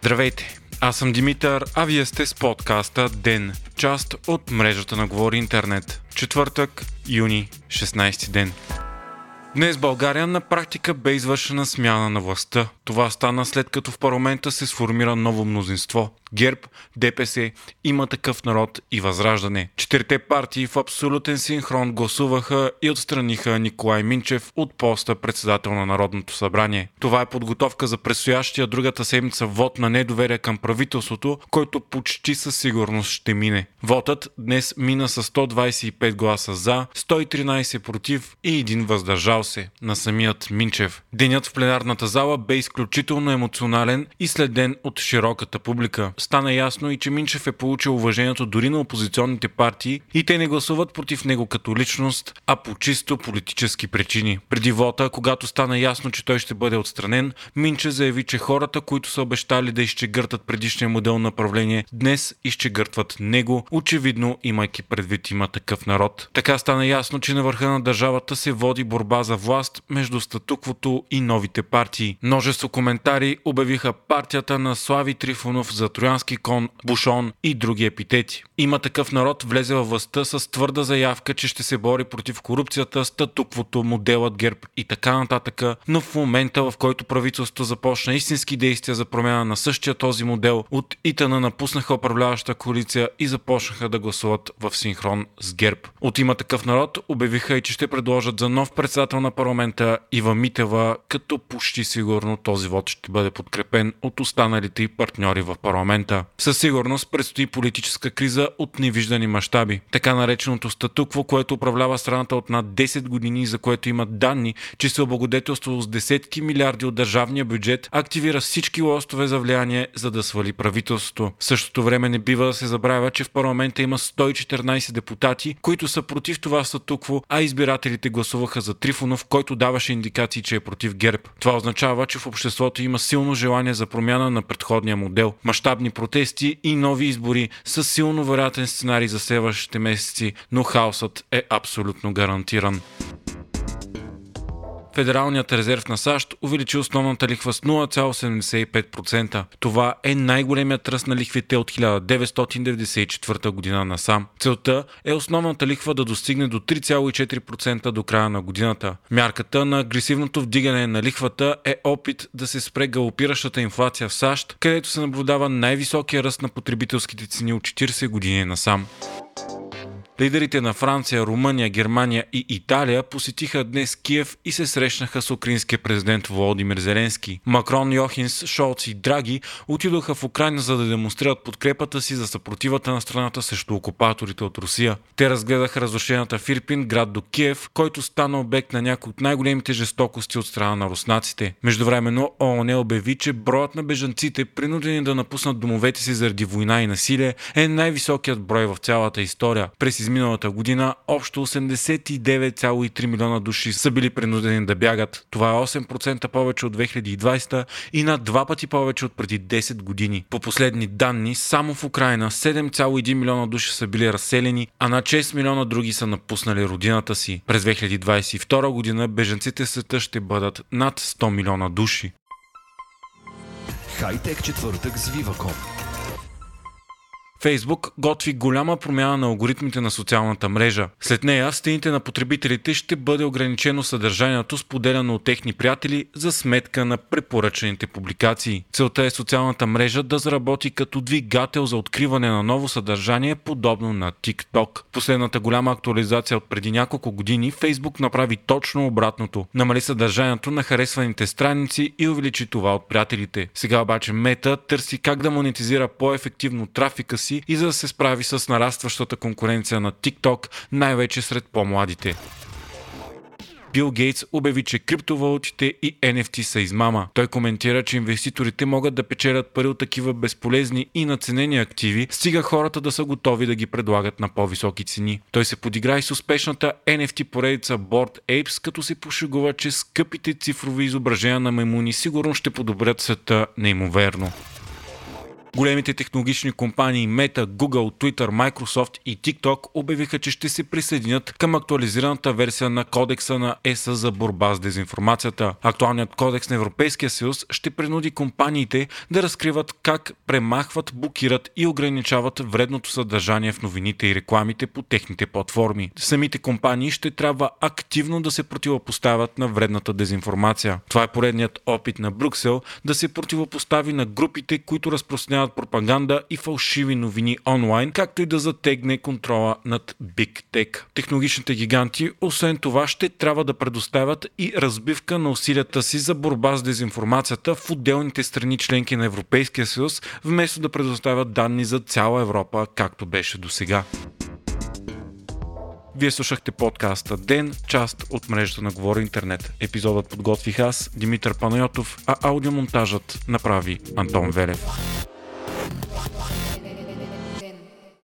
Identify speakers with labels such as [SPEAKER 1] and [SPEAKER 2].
[SPEAKER 1] Здравейте! Аз съм Димитър, а вие сте с подкаста ДЕН, част от мрежата на Говори Интернет. Четвъртък, юни, 16 ден. Днес България на практика бе извършена смяна на властта. Това стана след като в парламента се сформира ново мнозинство. ГЕРБ, ДПС, има такъв народ и Възраждане. Четирите партии в абсолютен синхрон гласуваха и отстраниха Николай Минчев от поста председател на Народното събрание. Това е подготовка за предстоящия другата седмица вод на недоверие към правителството, който почти със сигурност ще мине. Вотът днес мина с 125 гласа за, 113 против и един въздържал се на самият Минчев. Денят в пленарната зала бе изключително емоционален и следен от широката публика стана ясно и че Минчев е получил уважението дори на опозиционните партии и те не гласуват против него като личност, а по чисто политически причини. Преди вота, когато стана ясно, че той ще бъде отстранен, Минчев заяви, че хората, които са обещали да изчегъртат предишния модел на правление, днес изчегъртват него, очевидно имайки предвид има такъв народ. Така стана ясно, че на върха на държавата се води борба за власт между статуквото и новите партии. Множество коментари обявиха партията на Слави Трифонов за троянски кон, бушон и други епитети. Има такъв народ влезе във властта с твърда заявка, че ще се бори против корупцията, статуквото, моделът ГЕРБ и така нататък, но в момента, в който правителството започна истински действия за промяна на същия този модел, от ИТАНА напуснаха управляваща коалиция и започнаха да гласуват в синхрон с ГЕРБ. От има такъв народ обявиха и че ще предложат за нов председател на парламента Ива Митева, като почти сигурно този вод ще бъде подкрепен от останалите партньори в парламент момента. Със сигурност предстои политическа криза от невиждани мащаби. Така нареченото статукво, което управлява страната от над 10 години, за което имат данни, че се облагодетелство с десетки милиарди от държавния бюджет, активира всички лостове за влияние, за да свали правителството. В същото време не бива да се забравя, че в парламента има 114 депутати, които са против това статукво, а избирателите гласуваха за Трифонов, който даваше индикации, че е против ГЕРБ. Това означава, че в обществото има силно желание за промяна на предходния модел. Мащабни протести и нови избори с силно вероятен сценарий за следващите месеци, но хаосът е абсолютно гарантиран. Федералният резерв на САЩ увеличи основната лихва с 0,75%. Това е най-големият ръст на лихвите от 1994 година насам. Целта е основната лихва да достигне до 3,4% до края на годината. Мярката на агресивното вдигане на лихвата е опит да се спре галопиращата инфлация в САЩ, където се наблюдава най-високия ръст на потребителските цени от 40 години насам. Лидерите на Франция, Румъния, Германия и Италия посетиха днес Киев и се срещнаха с украинския президент Володимир Зеленски. Макрон, Йохинс, Шолц и Драги отидоха в Украина за да демонстрират подкрепата си за съпротивата на страната срещу окупаторите от Русия. Те разгледаха разрушената Фирпин, град до Киев, който стана обект на някои от най-големите жестокости от страна на руснаците. Междувременно ООН обяви, че броят на бежанците, принудени да напуснат домовете си заради война и насилие, е най-високият брой в цялата история. През изминалата година общо 89,3 милиона души са били принудени да бягат. Това е 8% повече от 2020 и на два пъти повече от преди 10 години. По последни данни, само в Украина 7,1 милиона души са били разселени, а на 6 милиона други са напуснали родината си. През 2022 година беженците в света ще бъдат над 100 милиона души. Хайтек четвъртък с Viva.com Фейсбук готви голяма промяна на алгоритмите на социалната мрежа. След нея стените на потребителите ще бъде ограничено съдържанието, споделяно от техни приятели за сметка на препоръчените публикации. Целта е социалната мрежа да заработи като двигател за откриване на ново съдържание, подобно на TikTok. Последната голяма актуализация от преди няколко години Фейсбук направи точно обратното. Намали съдържанието на харесваните страници и увеличи това от приятелите. Сега обаче Мета търси как да монетизира по-ефективно трафика си си и за да се справи с нарастващата конкуренция на TikTok, най-вече сред по-младите. Бил Гейтс обяви, че криптовалутите и NFT са измама. Той коментира, че инвеститорите могат да печелят пари от такива безполезни и наценени активи, стига хората да са готови да ги предлагат на по-високи цени. Той се подигра и с успешната NFT поредица Board Apes, като се пошегува, че скъпите цифрови изображения на маймуни сигурно ще подобрят света неимоверно. Големите технологични компании Meta, Google, Twitter, Microsoft и TikTok обявиха, че ще се присъединят към актуализираната версия на кодекса на ЕСА за борба с дезинформацията. Актуалният кодекс на Европейския съюз ще принуди компаниите да разкриват как премахват, блокират и ограничават вредното съдържание в новините и рекламите по техните платформи. Самите компании ще трябва активно да се противопоставят на вредната дезинформация. Това е поредният опит на Брюксел да се противопостави на групите, които разпространяват пропаганда и фалшиви новини онлайн, както и да затегне контрола над Big Tech. Технологичните гиганти, освен това, ще трябва да предоставят и разбивка на усилията си за борба с дезинформацията в отделните страни членки на Европейския съюз, вместо да предоставят данни за цяла Европа, както беше до сега. Вие слушахте подкаста Ден, част от мрежата на Говори Интернет. Епизодът подготвих аз, Димитър Панайотов, а аудиомонтажът направи Антон Велев.